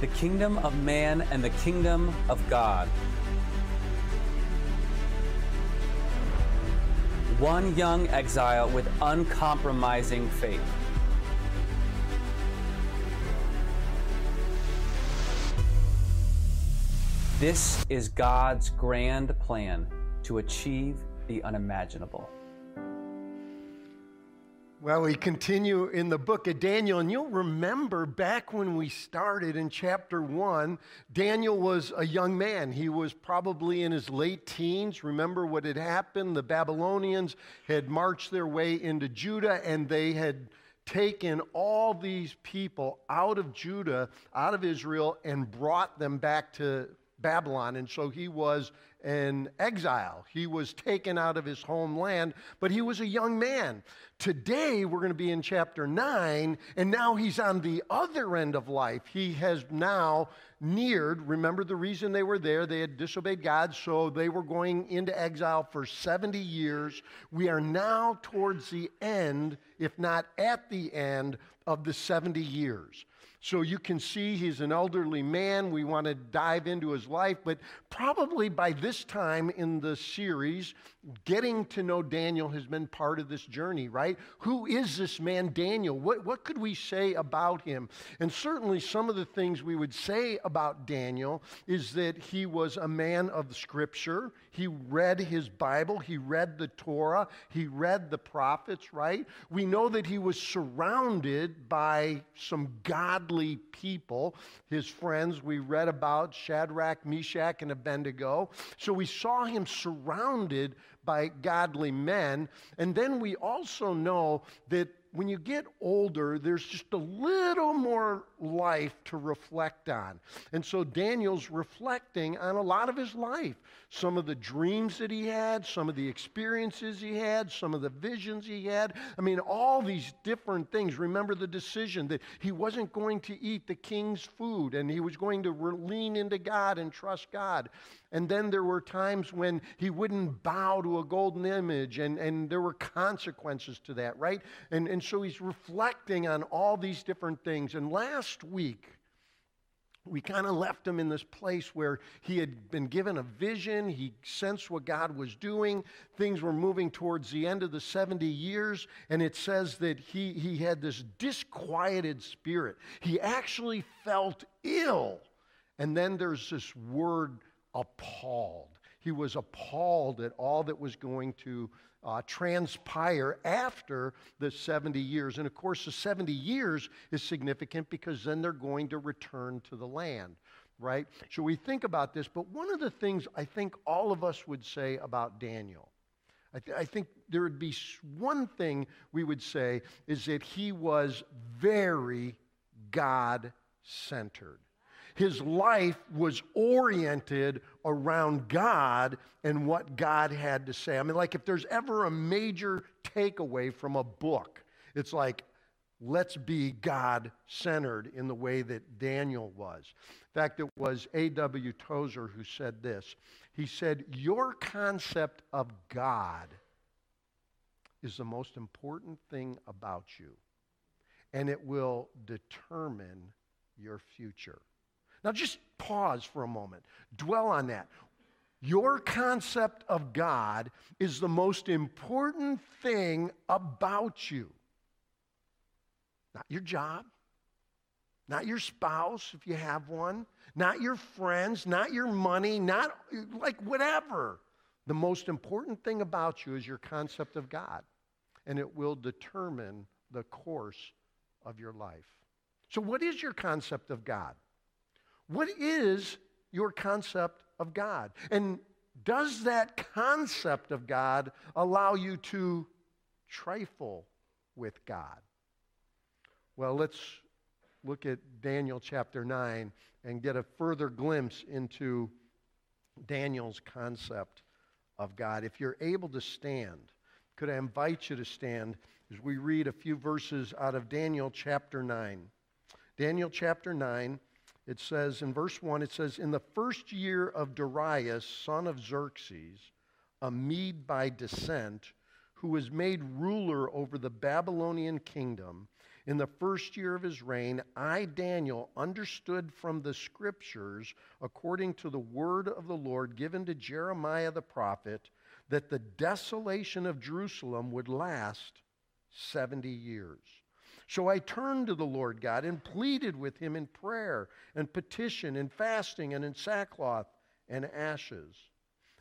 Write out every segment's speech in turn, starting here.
the kingdom of man and the kingdom of God. One young exile with uncompromising faith. This is God's grand plan to achieve the unimaginable. Well, we continue in the book of Daniel, and you'll remember back when we started in chapter one, Daniel was a young man. He was probably in his late teens. Remember what had happened? The Babylonians had marched their way into Judah, and they had taken all these people out of Judah, out of Israel, and brought them back to Babylon. And so he was in exile. He was taken out of his homeland, but he was a young man. Today, we're going to be in chapter 9, and now he's on the other end of life. He has now neared, remember the reason they were there? They had disobeyed God, so they were going into exile for 70 years. We are now towards the end, if not at the end, of the 70 years. So you can see he's an elderly man. We want to dive into his life, but probably by this time in the series, getting to know Daniel has been part of this journey, right? Who is this man, Daniel? What, what could we say about him? And certainly, some of the things we would say about Daniel is that he was a man of Scripture. He read his Bible, he read the Torah, he read the prophets, right? We know that he was surrounded by some godly people, his friends. We read about Shadrach, Meshach, and Abednego. So we saw him surrounded by godly men. And then we also know that when you get older, there's just a little more life to reflect on. And so Daniel's reflecting on a lot of his life some of the dreams that he had, some of the experiences he had, some of the visions he had. I mean, all these different things. Remember the decision that he wasn't going to eat the king's food and he was going to lean into God and trust God. And then there were times when he wouldn't bow to a golden image, and, and there were consequences to that, right? And, and so he's reflecting on all these different things. And last week, we kind of left him in this place where he had been given a vision. He sensed what God was doing. Things were moving towards the end of the 70 years. And it says that he, he had this disquieted spirit. He actually felt ill. And then there's this word appalled. He was appalled at all that was going to uh, transpire after the 70 years. And of course, the 70 years is significant because then they're going to return to the land, right? So we think about this, but one of the things I think all of us would say about Daniel. I, th- I think there would be one thing we would say is that he was very God centered. His life was oriented around God and what God had to say. I mean, like if there's ever a major takeaway from a book, it's like, let's be God centered in the way that Daniel was. In fact, it was A.W. Tozer who said this. He said, Your concept of God is the most important thing about you, and it will determine your future. Now, just pause for a moment. Dwell on that. Your concept of God is the most important thing about you. Not your job, not your spouse, if you have one, not your friends, not your money, not like whatever. The most important thing about you is your concept of God, and it will determine the course of your life. So, what is your concept of God? What is your concept of God? And does that concept of God allow you to trifle with God? Well, let's look at Daniel chapter 9 and get a further glimpse into Daniel's concept of God. If you're able to stand, could I invite you to stand as we read a few verses out of Daniel chapter 9? Daniel chapter 9 it says in verse 1, it says, In the first year of Darius, son of Xerxes, a Mede by descent, who was made ruler over the Babylonian kingdom, In the first year of his reign, I, Daniel, understood from the scriptures, according to the word of the Lord given to Jeremiah the prophet, that the desolation of Jerusalem would last 70 years. So I turned to the Lord God and pleaded with him in prayer and petition and fasting and in sackcloth and ashes.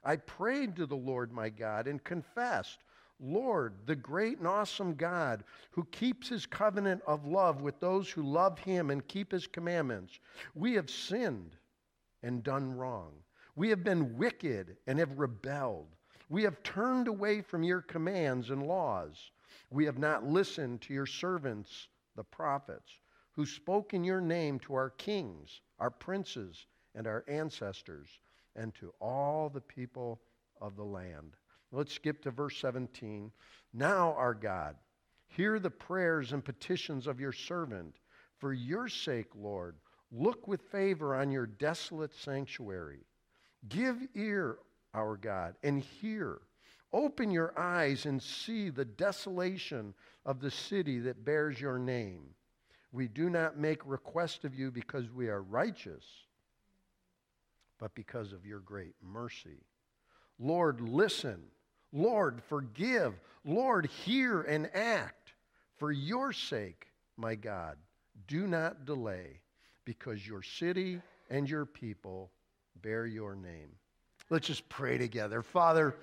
I prayed to the Lord my God and confessed Lord, the great and awesome God who keeps his covenant of love with those who love him and keep his commandments, we have sinned and done wrong. We have been wicked and have rebelled. We have turned away from your commands and laws. We have not listened to your servants, the prophets, who spoke in your name to our kings, our princes, and our ancestors, and to all the people of the land. Let's skip to verse 17. Now, our God, hear the prayers and petitions of your servant. For your sake, Lord, look with favor on your desolate sanctuary. Give ear, our God, and hear. Open your eyes and see the desolation of the city that bears your name. We do not make request of you because we are righteous, but because of your great mercy. Lord, listen Lord, forgive. Lord, hear and act. For your sake, my God, do not delay, because your city and your people bear your name. Let's just pray together. Father,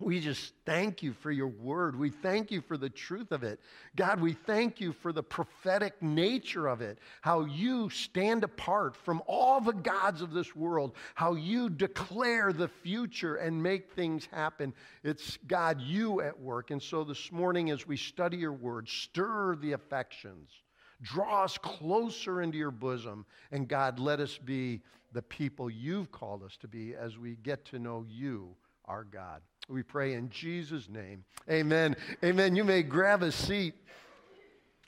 we just thank you for your word. We thank you for the truth of it. God, we thank you for the prophetic nature of it, how you stand apart from all the gods of this world, how you declare the future and make things happen. It's God, you at work. And so this morning, as we study your word, stir the affections, draw us closer into your bosom. And God, let us be the people you've called us to be as we get to know you, our God. We pray in Jesus' name. Amen. Amen. You may grab a seat.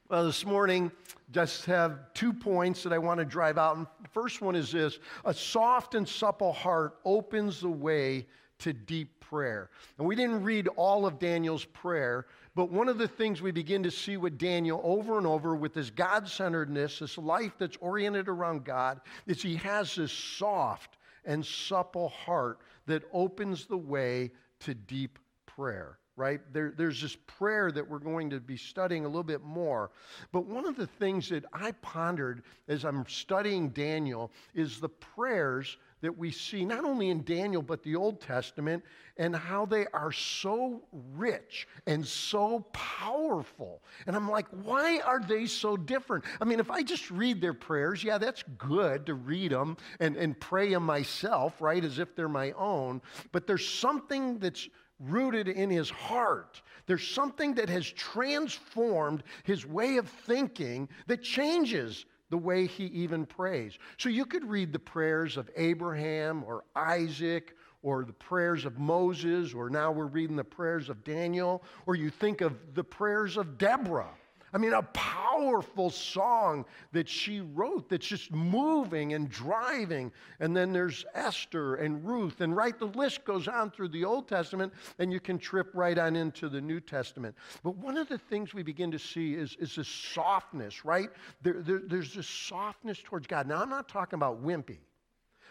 Well, this morning, just have two points that I want to drive out. And the first one is this a soft and supple heart opens the way to deep prayer. And we didn't read all of Daniel's prayer, but one of the things we begin to see with Daniel over and over with this God centeredness, this life that's oriented around God, is he has this soft and supple heart that opens the way to deep prayer, right? There, there's this prayer that we're going to be studying a little bit more. But one of the things that I pondered as I'm studying Daniel is the prayers that we see not only in Daniel but the Old Testament and how they are so rich and so powerful. And I'm like, why are they so different? I mean, if I just read their prayers, yeah, that's good to read them and, and pray them myself, right, as if they're my own. But there's something that's rooted in his heart. There's something that has transformed his way of thinking that changes the way he even prays. So you could read the prayers of Abraham or Isaac or the prayers of Moses, or now we're reading the prayers of Daniel, or you think of the prayers of Deborah I mean, a powerful song that she wrote that's just moving and driving. And then there's Esther and Ruth, and right, the list goes on through the Old Testament, and you can trip right on into the New Testament. But one of the things we begin to see is, is this softness, right? There, there, there's this softness towards God. Now, I'm not talking about wimpy.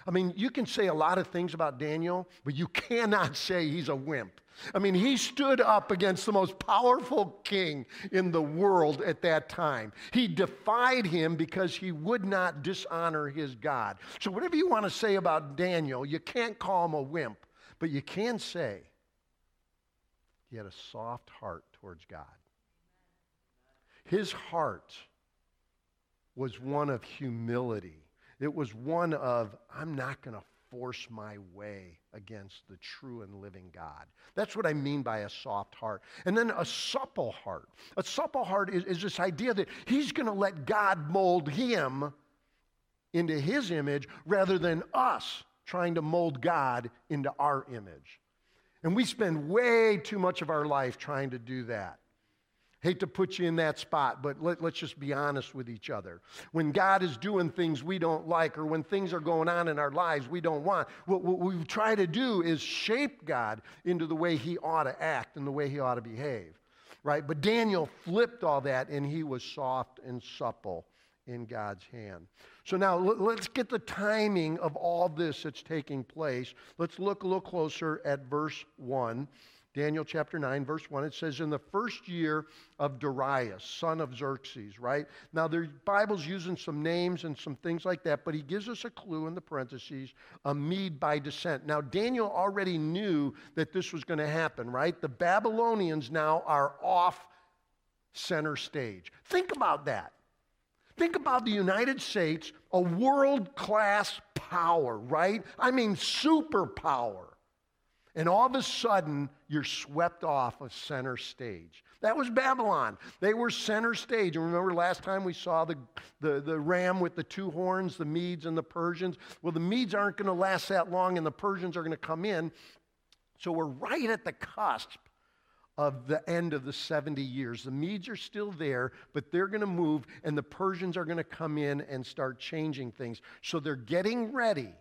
I mean, you can say a lot of things about Daniel, but you cannot say he's a wimp. I mean, he stood up against the most powerful king in the world at that time. He defied him because he would not dishonor his God. So, whatever you want to say about Daniel, you can't call him a wimp, but you can say he had a soft heart towards God. His heart was one of humility it was one of, I'm not going to force my way against the true and living God. That's what I mean by a soft heart. And then a supple heart. A supple heart is, is this idea that he's going to let God mold him into his image rather than us trying to mold God into our image. And we spend way too much of our life trying to do that. Hate to put you in that spot, but let, us just be honest with each other. When God is doing things we don't like, or when things are going on in our lives we don't want, what, what we try to do is shape God into the way He ought to act and the way He ought to behave. right? But Daniel flipped all that and he was soft and supple in God's hand. So now let's get the timing of all this that's taking place. Let's look a little closer at verse 1. Daniel chapter 9, verse 1, it says, In the first year of Darius, son of Xerxes, right? Now, the Bible's using some names and some things like that, but he gives us a clue in the parentheses a Mede by descent. Now, Daniel already knew that this was going to happen, right? The Babylonians now are off center stage. Think about that. Think about the United States, a world class power, right? I mean, superpower. And all of a sudden, you're swept off of center stage. That was Babylon. They were center stage. And remember last time we saw the, the, the ram with the two horns, the Medes and the Persians? Well, the Medes aren't going to last that long, and the Persians are going to come in. So we're right at the cusp of the end of the 70 years. The Medes are still there, but they're going to move, and the Persians are going to come in and start changing things. So they're getting ready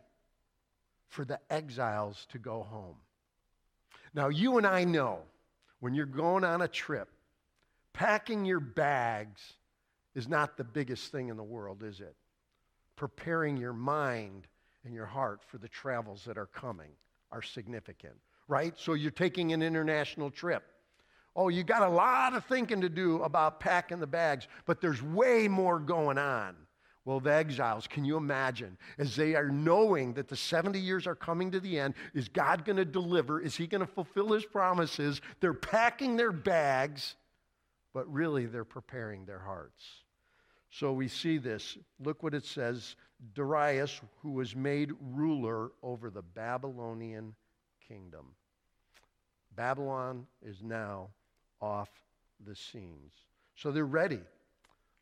for the exiles to go home. Now, you and I know when you're going on a trip, packing your bags is not the biggest thing in the world, is it? Preparing your mind and your heart for the travels that are coming are significant, right? So you're taking an international trip. Oh, you got a lot of thinking to do about packing the bags, but there's way more going on. Well, the exiles, can you imagine? As they are knowing that the 70 years are coming to the end, is God going to deliver? Is He going to fulfill His promises? They're packing their bags, but really they're preparing their hearts. So we see this. Look what it says Darius, who was made ruler over the Babylonian kingdom. Babylon is now off the scenes. So they're ready.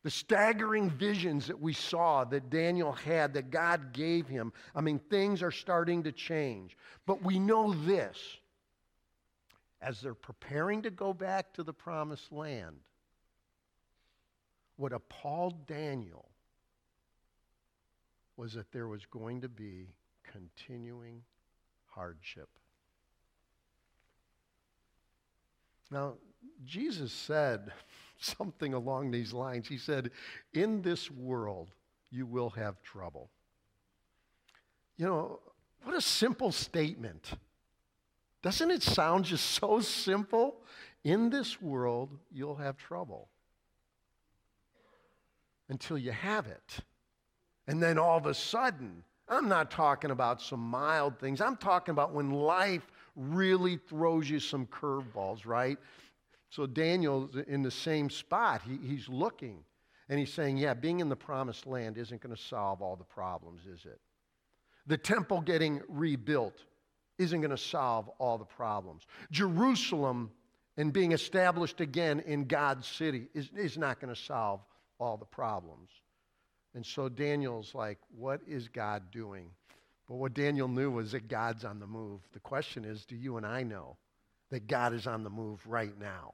The staggering visions that we saw that Daniel had, that God gave him, I mean, things are starting to change. But we know this as they're preparing to go back to the promised land, what appalled Daniel was that there was going to be continuing hardship. Now, Jesus said something along these lines. He said, In this world, you will have trouble. You know, what a simple statement. Doesn't it sound just so simple? In this world, you'll have trouble until you have it. And then all of a sudden, I'm not talking about some mild things. I'm talking about when life really throws you some curveballs, right? So Daniel's in the same spot. He, he's looking and he's saying, Yeah, being in the promised land isn't going to solve all the problems, is it? The temple getting rebuilt isn't going to solve all the problems. Jerusalem and being established again in God's city is, is not going to solve all the problems. And so Daniel's like, What is God doing? But what Daniel knew was that God's on the move. The question is, do you and I know? that God is on the move right now.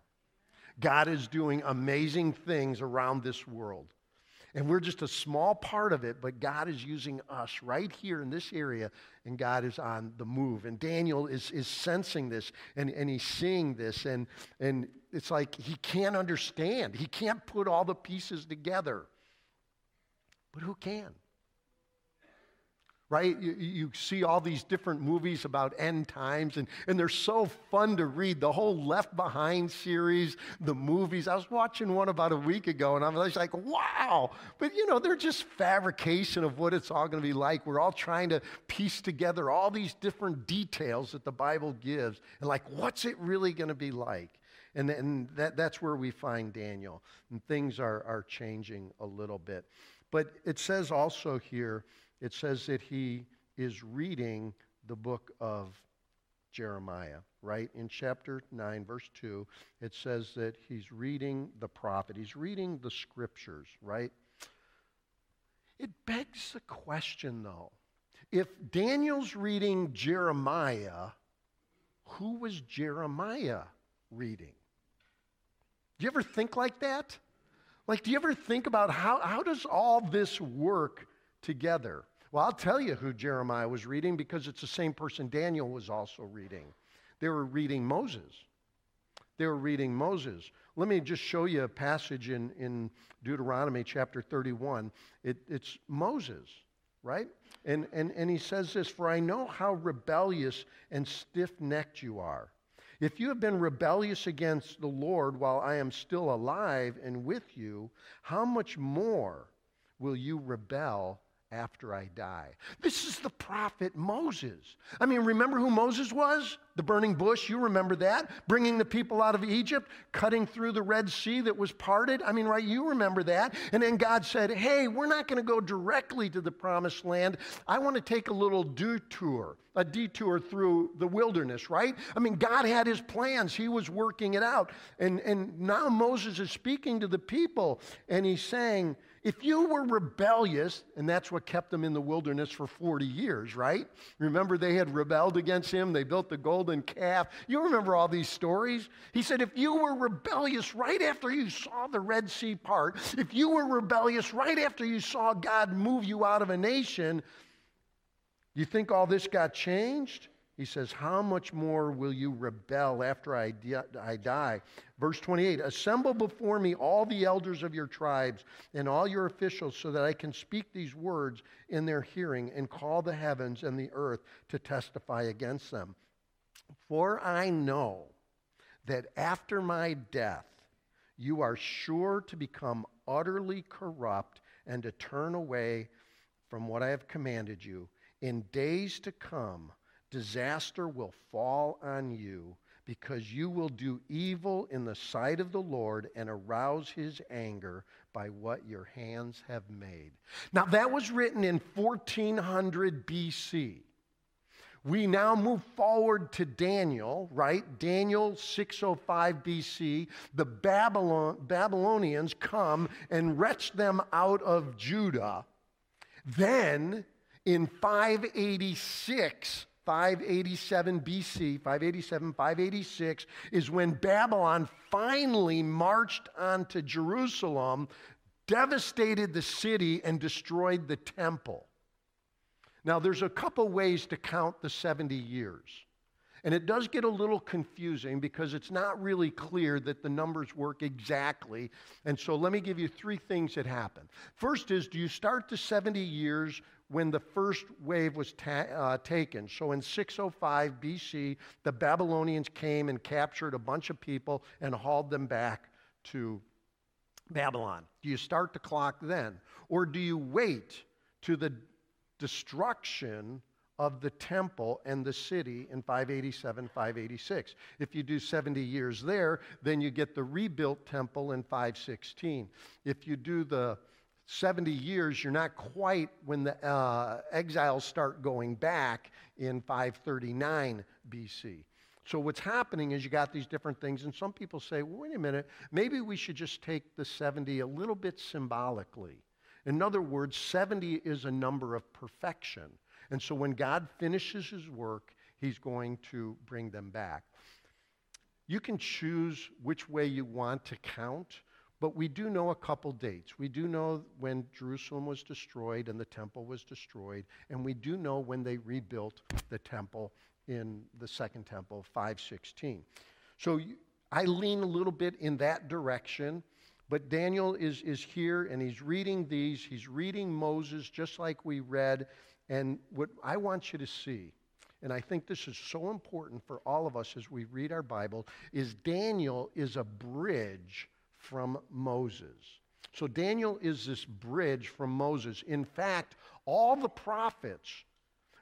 God is doing amazing things around this world. And we're just a small part of it, but God is using us right here in this area, and God is on the move. And Daniel is, is sensing this, and, and he's seeing this, and, and it's like he can't understand. He can't put all the pieces together. But who can? Right? You, you, see all these different movies about end times, and, and they're so fun to read. The whole Left Behind series, the movies. I was watching one about a week ago, and I was like, wow. But, you know, they're just fabrication of what it's all going to be like. We're all trying to piece together all these different details that the Bible gives, and like, what's it really going to be like? And, and that, that's where we find Daniel. And things are, are changing a little bit. But it says also here, it says that he is reading the book of Jeremiah, right? In chapter 9, verse 2, it says that he's reading the prophet, he's reading the scriptures, right? It begs the question, though if Daniel's reading Jeremiah, who was Jeremiah reading? Do you ever think like that? Like, do you ever think about how, how does all this work together? Well, I'll tell you who Jeremiah was reading because it's the same person Daniel was also reading. They were reading Moses. They were reading Moses. Let me just show you a passage in, in Deuteronomy chapter 31. It, it's Moses, right? And, and, and he says this For I know how rebellious and stiff necked you are. If you have been rebellious against the Lord while I am still alive and with you, how much more will you rebel after I die. This is the prophet Moses. I mean, remember who Moses was? The burning bush, you remember that? Bringing the people out of Egypt, cutting through the Red Sea that was parted. I mean, right, you remember that. And then God said, Hey, we're not going to go directly to the promised land. I want to take a little detour, a detour through the wilderness, right? I mean, God had his plans, he was working it out. And, and now Moses is speaking to the people, and he's saying, if you were rebellious, and that's what kept them in the wilderness for 40 years, right? Remember, they had rebelled against him, they built the golden calf. You remember all these stories? He said, if you were rebellious right after you saw the Red Sea part, if you were rebellious right after you saw God move you out of a nation, you think all this got changed? He says, How much more will you rebel after I, I die? Verse 28 Assemble before me all the elders of your tribes and all your officials so that I can speak these words in their hearing and call the heavens and the earth to testify against them. For I know that after my death, you are sure to become utterly corrupt and to turn away from what I have commanded you. In days to come, disaster will fall on you because you will do evil in the sight of the Lord and arouse his anger by what your hands have made. Now, that was written in 1400 BC. We now move forward to Daniel, right? Daniel 605 BC. The Babylon, Babylonians come and wrench them out of Judah. Then in 586, 587 BC, 587, 586 is when Babylon finally marched onto Jerusalem, devastated the city, and destroyed the temple. Now, there's a couple ways to count the 70 years. And it does get a little confusing because it's not really clear that the numbers work exactly. And so let me give you three things that happen. First is do you start the 70 years when the first wave was ta- uh, taken. So in 605 BC, the Babylonians came and captured a bunch of people and hauled them back to Babylon. Do you start the clock then? Or do you wait to the destruction of the temple and the city in 587, 586. If you do 70 years there, then you get the rebuilt temple in 516. If you do the 70 years, you're not quite when the uh, exiles start going back in 539 BC. So, what's happening is you got these different things, and some people say, well, wait a minute, maybe we should just take the 70 a little bit symbolically. In other words, 70 is a number of perfection. And so, when God finishes his work, he's going to bring them back. You can choose which way you want to count. But we do know a couple dates. We do know when Jerusalem was destroyed and the temple was destroyed, and we do know when they rebuilt the temple in the second temple, 516. So I lean a little bit in that direction, but Daniel is, is here and he's reading these. He's reading Moses just like we read. And what I want you to see, and I think this is so important for all of us as we read our Bible, is Daniel is a bridge from Moses. So Daniel is this bridge from Moses. In fact, all the prophets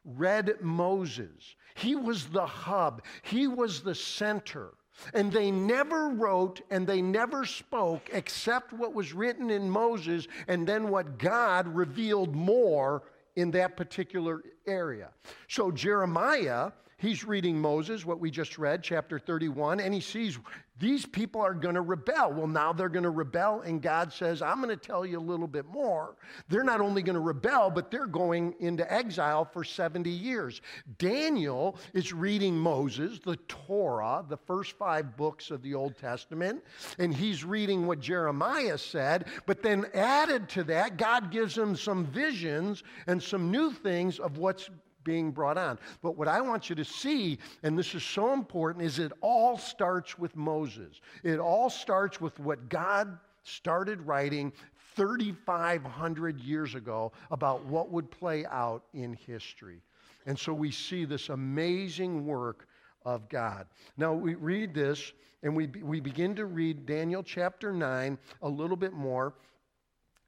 read Moses. He was the hub, he was the center. And they never wrote and they never spoke except what was written in Moses and then what God revealed more in that particular area. So Jeremiah he's reading Moses, what we just read, chapter 31, and he sees these people are going to rebel. Well, now they're going to rebel, and God says, I'm going to tell you a little bit more. They're not only going to rebel, but they're going into exile for 70 years. Daniel is reading Moses, the Torah, the first five books of the Old Testament, and he's reading what Jeremiah said, but then added to that, God gives him some visions and some new things of what's being brought on. But what I want you to see, and this is so important, is it all starts with Moses. It all starts with what God started writing 3,500 years ago about what would play out in history. And so we see this amazing work of God. Now we read this and we, we begin to read Daniel chapter 9 a little bit more.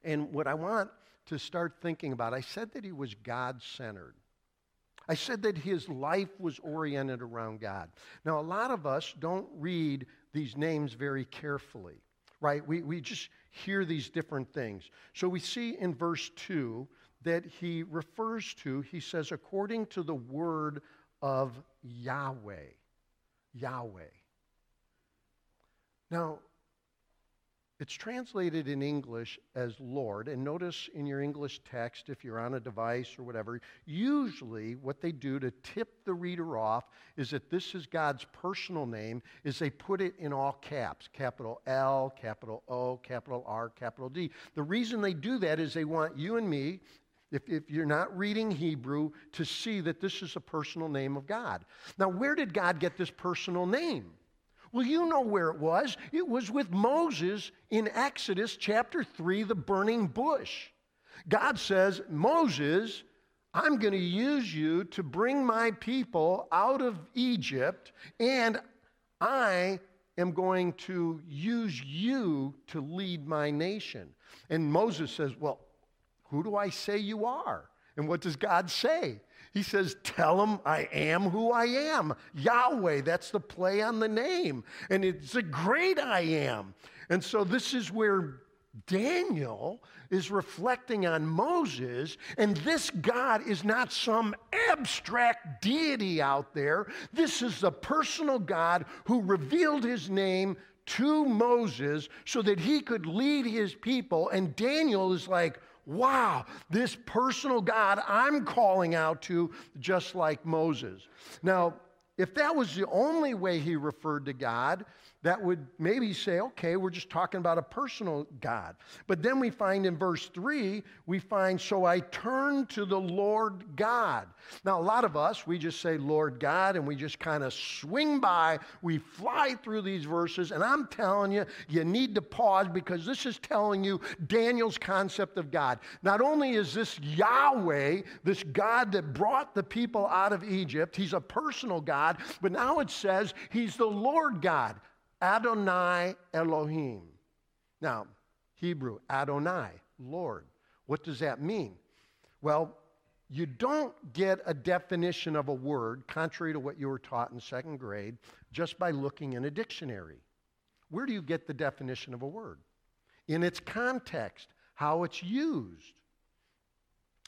And what I want to start thinking about, I said that he was God centered. I said that his life was oriented around God. Now, a lot of us don't read these names very carefully, right? We, we just hear these different things. So we see in verse 2 that he refers to, he says, according to the word of Yahweh. Yahweh. Now, it's translated in English as Lord, and notice in your English text, if you're on a device or whatever, usually what they do to tip the reader off is that this is God's personal name, is they put it in all caps, capital L, capital O, capital R, capital D. The reason they do that is they want you and me, if, if you're not reading Hebrew, to see that this is a personal name of God. Now, where did God get this personal name? Well, you know where it was. It was with Moses in Exodus chapter 3, the burning bush. God says, Moses, I'm going to use you to bring my people out of Egypt, and I am going to use you to lead my nation. And Moses says, Well, who do I say you are? And what does God say? He says, Tell him I am who I am. Yahweh, that's the play on the name. And it's a great I am. And so this is where Daniel is reflecting on Moses, and this God is not some abstract deity out there. This is the personal God who revealed his name to Moses so that he could lead his people. And Daniel is like, wow, this personal God I'm calling out to, just like Moses. Now, if that was the only way he referred to God, that would maybe say, okay, we're just talking about a personal God. But then we find in verse 3, we find, so I turn to the Lord God. Now, a lot of us, we just say Lord God and we just kind of swing by. We fly through these verses, and I'm telling you, you need to pause because this is telling you Daniel's concept of God. Not only is this Yahweh, this God that brought the people out of Egypt, he's a personal God, but now it says he's the Lord God. Adonai Elohim. Now, Hebrew, Adonai, Lord. What does that mean? Well, you don't get a definition of a word, contrary to what you were taught in second grade, just by looking in a dictionary. Where do you get the definition of a word? In its context, how it's used.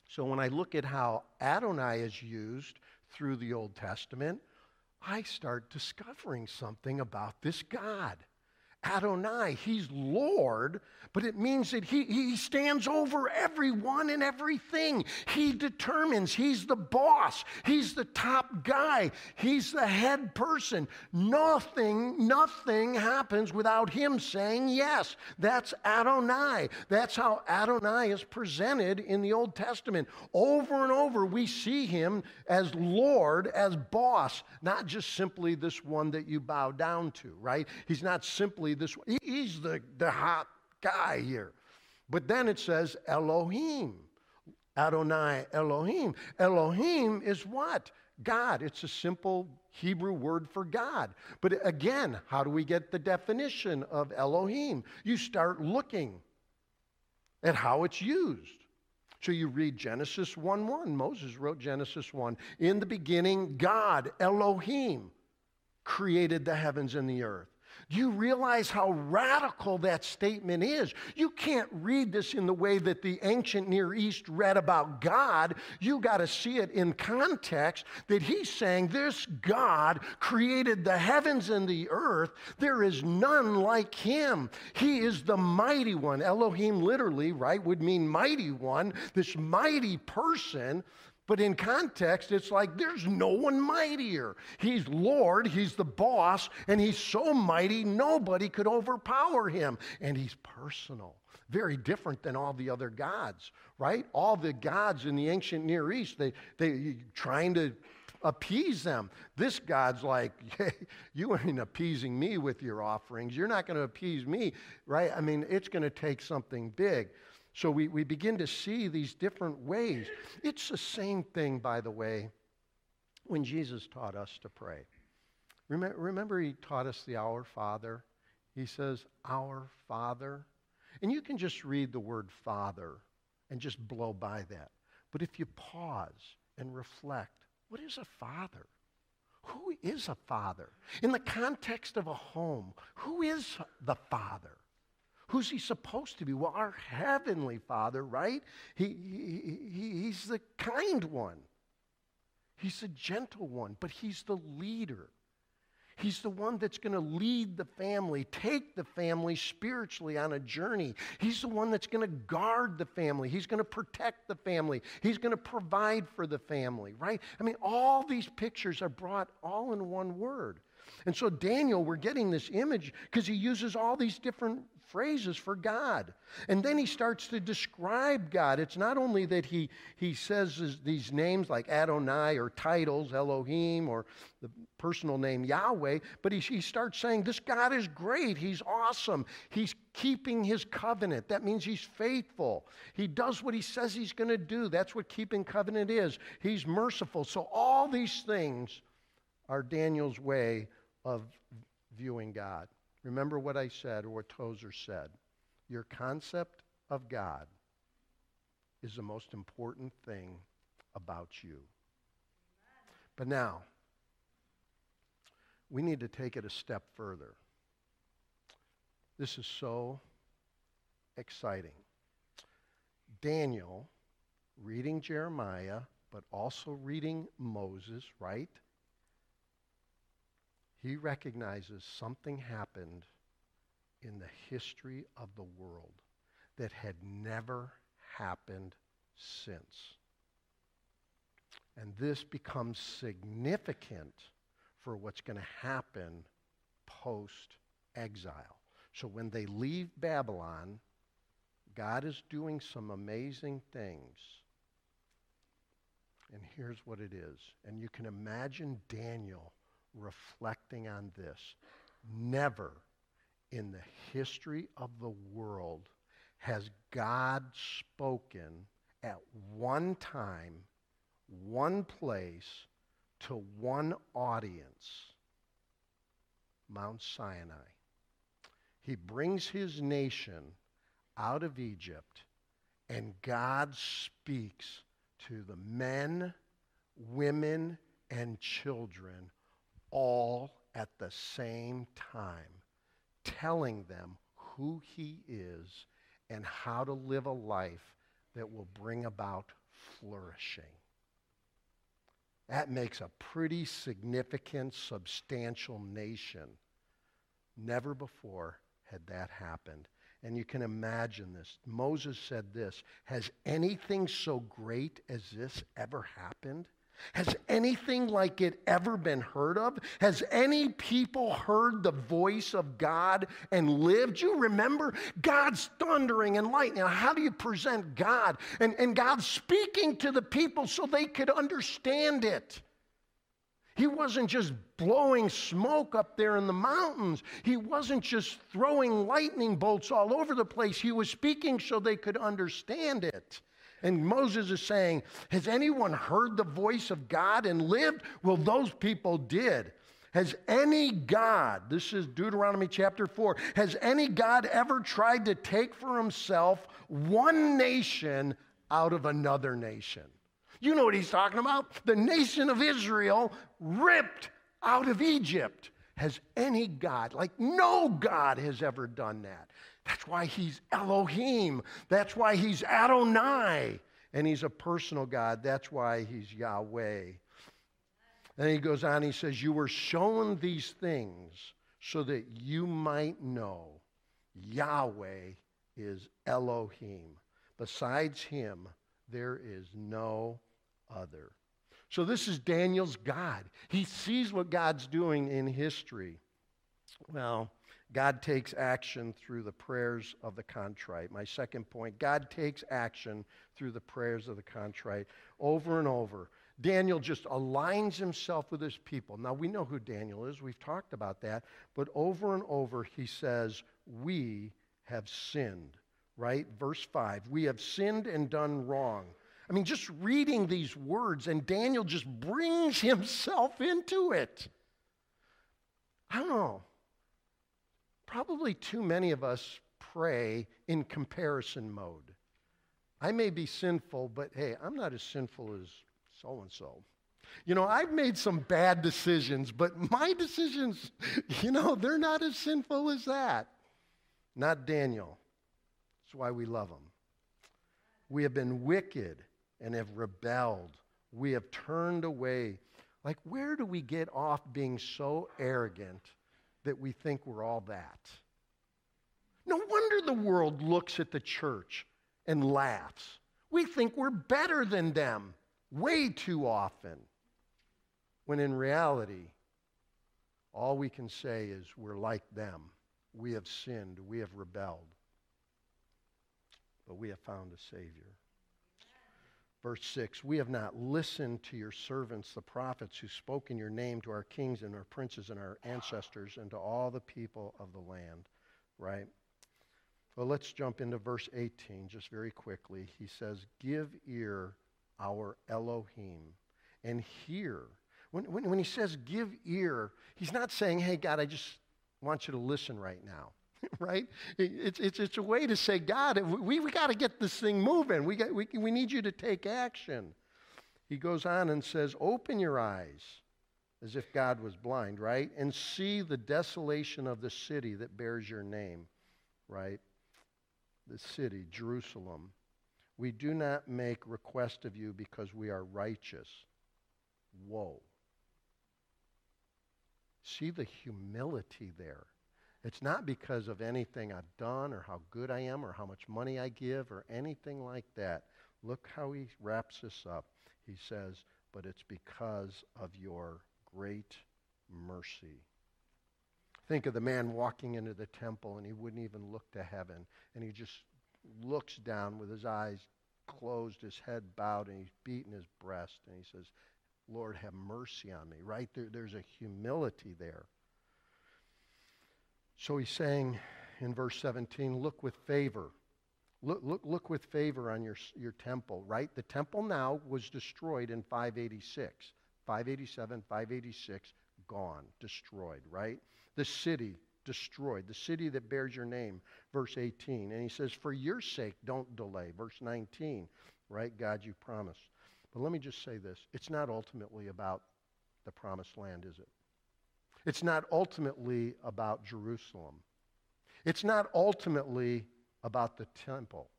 So when I look at how Adonai is used through the Old Testament, I start discovering something about this God. Adonai, he's Lord, but it means that he, he stands over everyone and everything. He determines, he's the boss, he's the top guy, he's the head person. Nothing, nothing happens without him saying yes. That's Adonai. That's how Adonai is presented in the Old Testament. Over and over, we see him as Lord, as boss, not just simply this one that you bow down to, right? He's not simply this one. he's the, the hot guy here. But then it says Elohim. Adonai Elohim. Elohim is what? God. It's a simple Hebrew word for God. But again, how do we get the definition of Elohim? You start looking at how it's used. So you read Genesis 1 1. Moses wrote Genesis 1. In the beginning, God, Elohim, created the heavens and the earth. Do you realize how radical that statement is? You can't read this in the way that the ancient Near East read about God. You got to see it in context that he's saying this God created the heavens and the earth. There is none like him. He is the mighty one. Elohim literally, right, would mean mighty one, this mighty person but in context, it's like there's no one mightier. He's Lord, He's the boss, and He's so mighty nobody could overpower Him. And He's personal. very different than all the other gods, right? All the gods in the ancient Near East, they, they trying to appease them. This God's like, hey, you ain't appeasing me with your offerings. You're not going to appease me, right? I mean, it's going to take something big. So we, we begin to see these different ways. It's the same thing, by the way, when Jesus taught us to pray. Remember, remember he taught us the Our Father? He says, Our Father. And you can just read the word Father and just blow by that. But if you pause and reflect, what is a father? Who is a father? In the context of a home, who is the father? Who's he supposed to be? Well, our heavenly father, right? He, he, he, he's the kind one. He's the gentle one, but he's the leader. He's the one that's going to lead the family, take the family spiritually on a journey. He's the one that's going to guard the family. He's going to protect the family. He's going to provide for the family, right? I mean, all these pictures are brought all in one word. And so, Daniel, we're getting this image because he uses all these different phrases for God. And then he starts to describe God. It's not only that he, he says these names like Adonai or titles, Elohim, or the personal name Yahweh, but he, he starts saying, This God is great. He's awesome. He's keeping his covenant. That means he's faithful. He does what he says he's going to do. That's what keeping covenant is. He's merciful. So, all these things are Daniel's way of viewing God. Remember what I said or what Tozer said. Your concept of God is the most important thing about you. But now, we need to take it a step further. This is so exciting. Daniel, reading Jeremiah, but also reading Moses, right? He recognizes something happened in the history of the world that had never happened since. And this becomes significant for what's going to happen post exile. So when they leave Babylon, God is doing some amazing things. And here's what it is. And you can imagine Daniel reflecting on this. Never in the history of the world has God spoken at one time, one place, to one audience Mount Sinai. He brings his nation out of Egypt, and God speaks to the men, women, and children all at the same time, telling them who he is and how to live a life that will bring about flourishing. That makes a pretty significant, substantial nation. Never before had that happened. And you can imagine this. Moses said this Has anything so great as this ever happened? Has anything like it ever been heard of? Has any people heard the voice of God and lived? You remember God's thundering and lightning. How do you present God? And, and God speaking to the people so they could understand it. He wasn't just blowing smoke up there in the mountains. He wasn't just throwing lightning bolts all over the place. He was speaking so they could understand it. And Moses is saying, Has anyone heard the voice of God and lived? Well, those people did. Has any God, this is Deuteronomy chapter 4, has any God ever tried to take for himself one nation out of another nation? You know what he's talking about? The nation of Israel ripped out of Egypt. Has any God, like no God has ever done that. That's why he's Elohim. That's why he's Adonai. And he's a personal God. That's why he's Yahweh. Then he goes on, he says, You were shown these things so that you might know Yahweh is Elohim. Besides him, there is no other. So, this is Daniel's God. He sees what God's doing in history. Well, God takes action through the prayers of the contrite. My second point God takes action through the prayers of the contrite. Over and over, Daniel just aligns himself with his people. Now, we know who Daniel is, we've talked about that, but over and over he says, We have sinned, right? Verse 5 We have sinned and done wrong. I mean, just reading these words, and Daniel just brings himself into it. I don't know probably too many of us pray in comparison mode. I may be sinful, but hey, I'm not as sinful as so and so. You know, I've made some bad decisions, but my decisions, you know, they're not as sinful as that. Not Daniel. That's why we love him. We have been wicked and have rebelled. We have turned away. Like, where do we get off being so arrogant that we think we're all that. No wonder the world looks at the church and laughs. We think we're better than them way too often. When in reality, all we can say is we're like them. We have sinned. We have rebelled. But we have found a Savior. Verse 6 We have not listened to your servants, the prophets, who spoke in your name to our kings and our princes and our ancestors and to all the people of the land. Right? Well, let's jump into verse 18 just very quickly. He says, Give ear, our Elohim, and hear. When, when, when he says give ear, he's not saying, Hey, God, I just want you to listen right now. right? It's, it's, it's a way to say, God, we, we got to get this thing moving. We, got, we, we need you to take action. He goes on and says, Open your eyes, as if God was blind, right? And see the desolation of the city that bears your name, right? The city, Jerusalem. We do not make request of you because we are righteous. Whoa. See the humility there. It's not because of anything I've done or how good I am or how much money I give or anything like that. Look how he wraps this up. He says, But it's because of your great mercy. Think of the man walking into the temple and he wouldn't even look to heaven. And he just looks down with his eyes closed, his head bowed, and he's beating his breast. And he says, Lord, have mercy on me, right? There, there's a humility there. So he's saying in verse 17, look with favor. Look, look, look with favor on your, your temple, right? The temple now was destroyed in 586. 587, 586, gone, destroyed, right? The city destroyed, the city that bears your name, verse 18. And he says, For your sake, don't delay, verse 19, right? God, you promised. But let me just say this it's not ultimately about the promised land, is it? It's not ultimately about Jerusalem. It's not ultimately about the temple.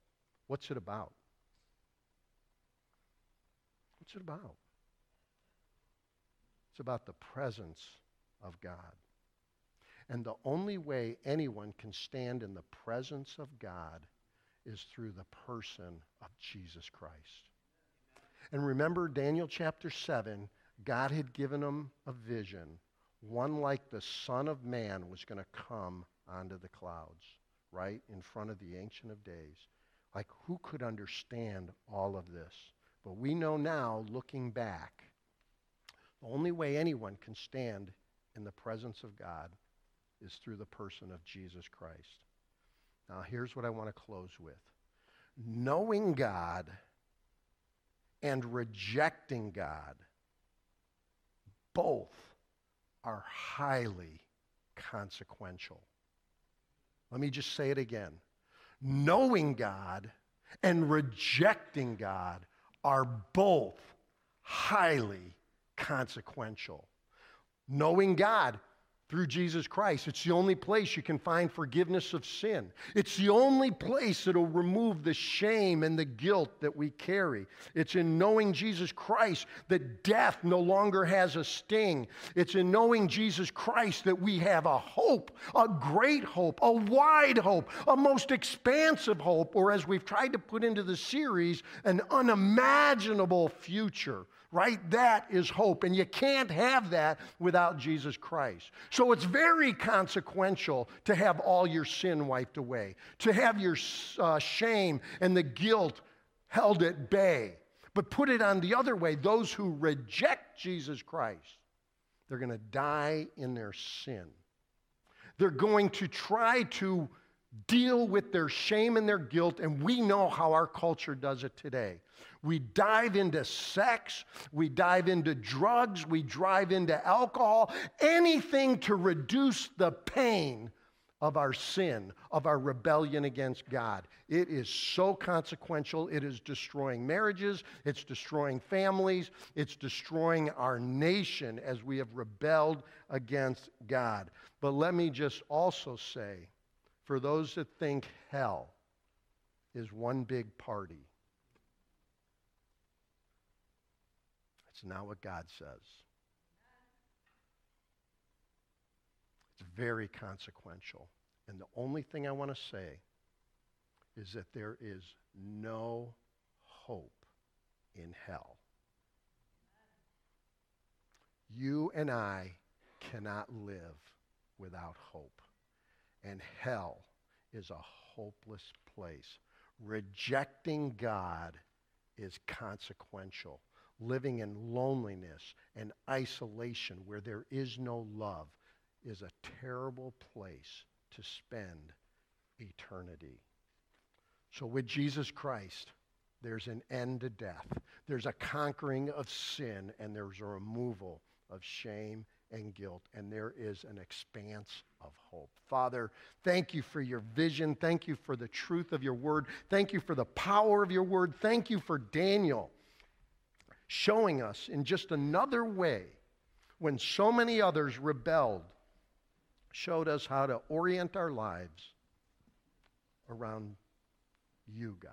What's it about? What's it about? It's about the presence of God. And the only way anyone can stand in the presence of God is through the person of Jesus Christ. And remember, Daniel chapter 7, God had given him a vision one like the Son of Man was going to come onto the clouds, right, in front of the Ancient of Days. Like, who could understand all of this? But we know now, looking back, the only way anyone can stand in the presence of God is through the person of Jesus Christ. Now, here's what I want to close with knowing God and rejecting God, both are highly consequential. Let me just say it again. Knowing God and rejecting God are both highly consequential. Knowing God through Jesus Christ. It's the only place you can find forgiveness of sin. It's the only place that'll remove the shame and the guilt that we carry. It's in knowing Jesus Christ that death no longer has a sting. It's in knowing Jesus Christ that we have a hope, a great hope, a wide hope, a most expansive hope, or as we've tried to put into the series, an unimaginable future right? That is hope. And you can't have that without Jesus Christ. So it's very consequential to have all your sin wiped away, to have your uh, shame and the guilt held at bay. But put it on the other way those who reject Jesus Christ, they're going to die in their sin. They're going to try to deal with their shame and their guilt, and we know how our culture does it today. We dive into sex, we dive into drugs, we drive into alcohol, anything to reduce the pain of our sin, of our rebellion against God. It is so consequential. It is destroying marriages, it's destroying families, it's destroying our nation as we have rebelled against God. But let me just also say for those that think hell is one big party, it's not what God says. It's very consequential. And the only thing I want to say is that there is no hope in hell. You and I cannot live without hope. And hell is a hopeless place. Rejecting God is consequential. Living in loneliness and isolation where there is no love is a terrible place to spend eternity. So, with Jesus Christ, there's an end to death, there's a conquering of sin, and there's a removal of shame and guilt, and there is an expanse of hope. Father, thank you for your vision. Thank you for the truth of your word. Thank you for the power of your word. Thank you for Daniel showing us in just another way when so many others rebelled showed us how to orient our lives around you, God.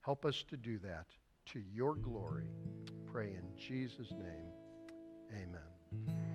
Help us to do that to your glory. Pray in Jesus' name. Amen. Mm-hmm.